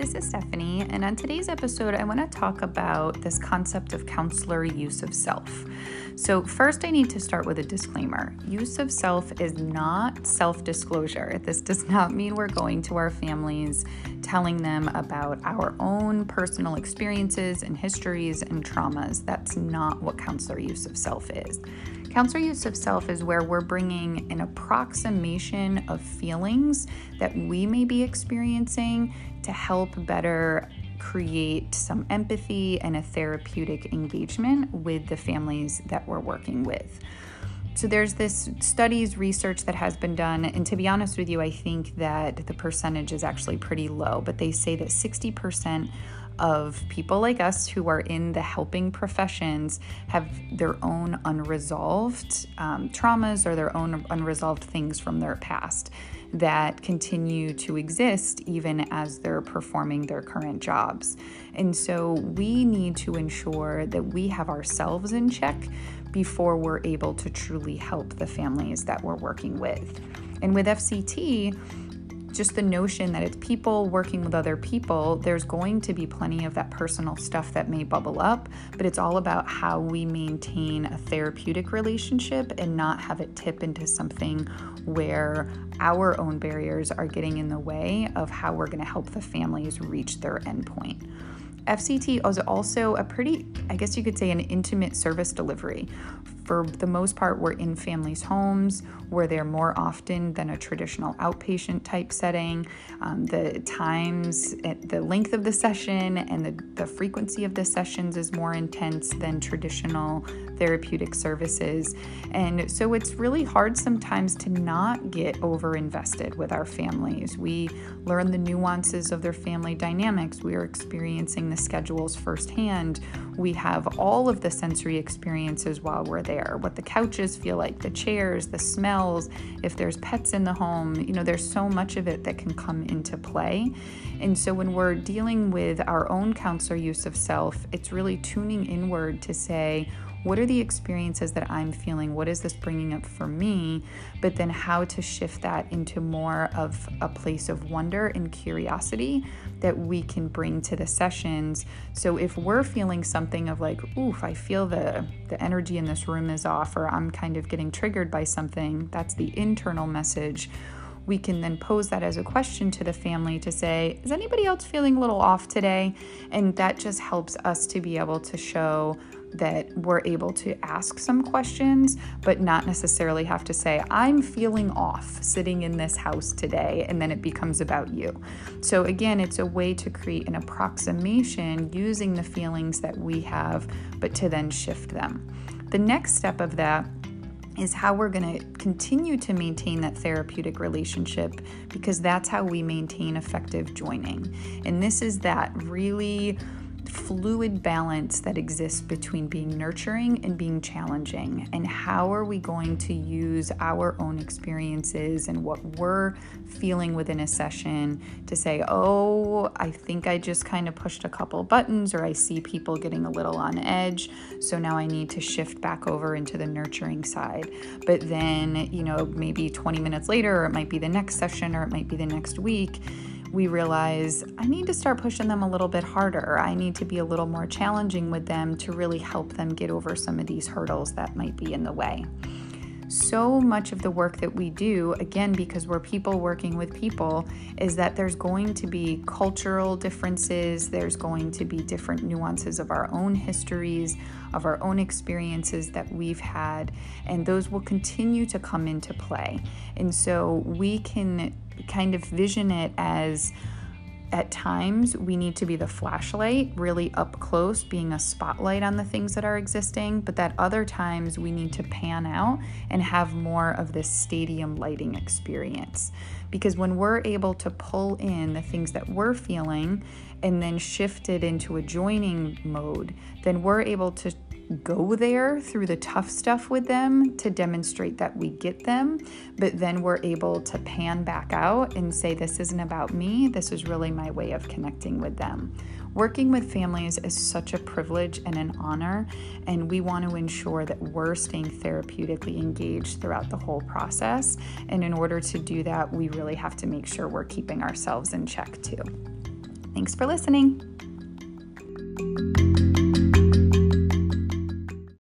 this is Stephanie, and on today's episode, I want to talk about this concept of counselor use of self. So, first, I need to start with a disclaimer use of self is not self disclosure. This does not mean we're going to our families telling them about our own personal experiences and histories and traumas. That's not what counselor use of self is. Counselor use of self is where we're bringing an approximation of feelings that we may be experiencing to help better create some empathy and a therapeutic engagement with the families that we're working with. So there's this studies research that has been done and to be honest with you I think that the percentage is actually pretty low but they say that 60% of people like us who are in the helping professions have their own unresolved um, traumas or their own unresolved things from their past that continue to exist even as they're performing their current jobs. And so we need to ensure that we have ourselves in check before we're able to truly help the families that we're working with. And with FCT, just the notion that it's people working with other people, there's going to be plenty of that personal stuff that may bubble up, but it's all about how we maintain a therapeutic relationship and not have it tip into something where our own barriers are getting in the way of how we're going to help the families reach their endpoint. FCT is also a pretty, I guess you could say, an intimate service delivery. For the most part, we're in families' homes, we're there more often than a traditional outpatient type setting. Um, the times, eh, the length of the session, and the, the frequency of the sessions is more intense than traditional therapeutic services. And so it's really hard sometimes to not get over invested with our families. We learn the nuances of their family dynamics, we are experiencing the schedules firsthand. We have all of the sensory experiences while we're there what the couches feel like, the chairs, the smells, if there's pets in the home. You know, there's so much of it that can come into play. And so when we're dealing with our own counselor use of self, it's really tuning inward to say, what are the experiences that I'm feeling? What is this bringing up for me? But then how to shift that into more of a place of wonder and curiosity that we can bring to the sessions. So if we're feeling something of like, oof, I feel the the energy in this room is off or I'm kind of getting triggered by something, that's the internal message we can then pose that as a question to the family to say, Is anybody else feeling a little off today? And that just helps us to be able to show that we're able to ask some questions, but not necessarily have to say, I'm feeling off sitting in this house today, and then it becomes about you. So, again, it's a way to create an approximation using the feelings that we have, but to then shift them. The next step of that is how we're going to continue to maintain that therapeutic relationship because that's how we maintain effective joining. And this is that really fluid balance that exists between being nurturing and being challenging. And how are we going to use our own experiences and what we're feeling within a session to say, oh, I think I just kind of pushed a couple buttons, or I see people getting a little on edge. So now I need to shift back over into the nurturing side. But then, you know, maybe 20 minutes later, or it might be the next session, or it might be the next week we realize I need to start pushing them a little bit harder. I need to be a little more challenging with them to really help them get over some of these hurdles that might be in the way. So much of the work that we do, again, because we're people working with people, is that there's going to be cultural differences, there's going to be different nuances of our own histories, of our own experiences that we've had, and those will continue to come into play. And so we can kind of vision it as at times we need to be the flashlight really up close being a spotlight on the things that are existing but that other times we need to pan out and have more of this stadium lighting experience. Because when we're able to pull in the things that we're feeling and then shift it into a joining mode then we're able to go there through the tough stuff with them to demonstrate that we get them, but then we're able to pan back out and say, This isn't about me, this is really my way of connecting with them. Working with families is such a privilege and an honor, and we want to ensure that we're staying therapeutically engaged throughout the whole process. And in order to do that, we really have to make sure we're keeping ourselves in check too. Thanks for listening.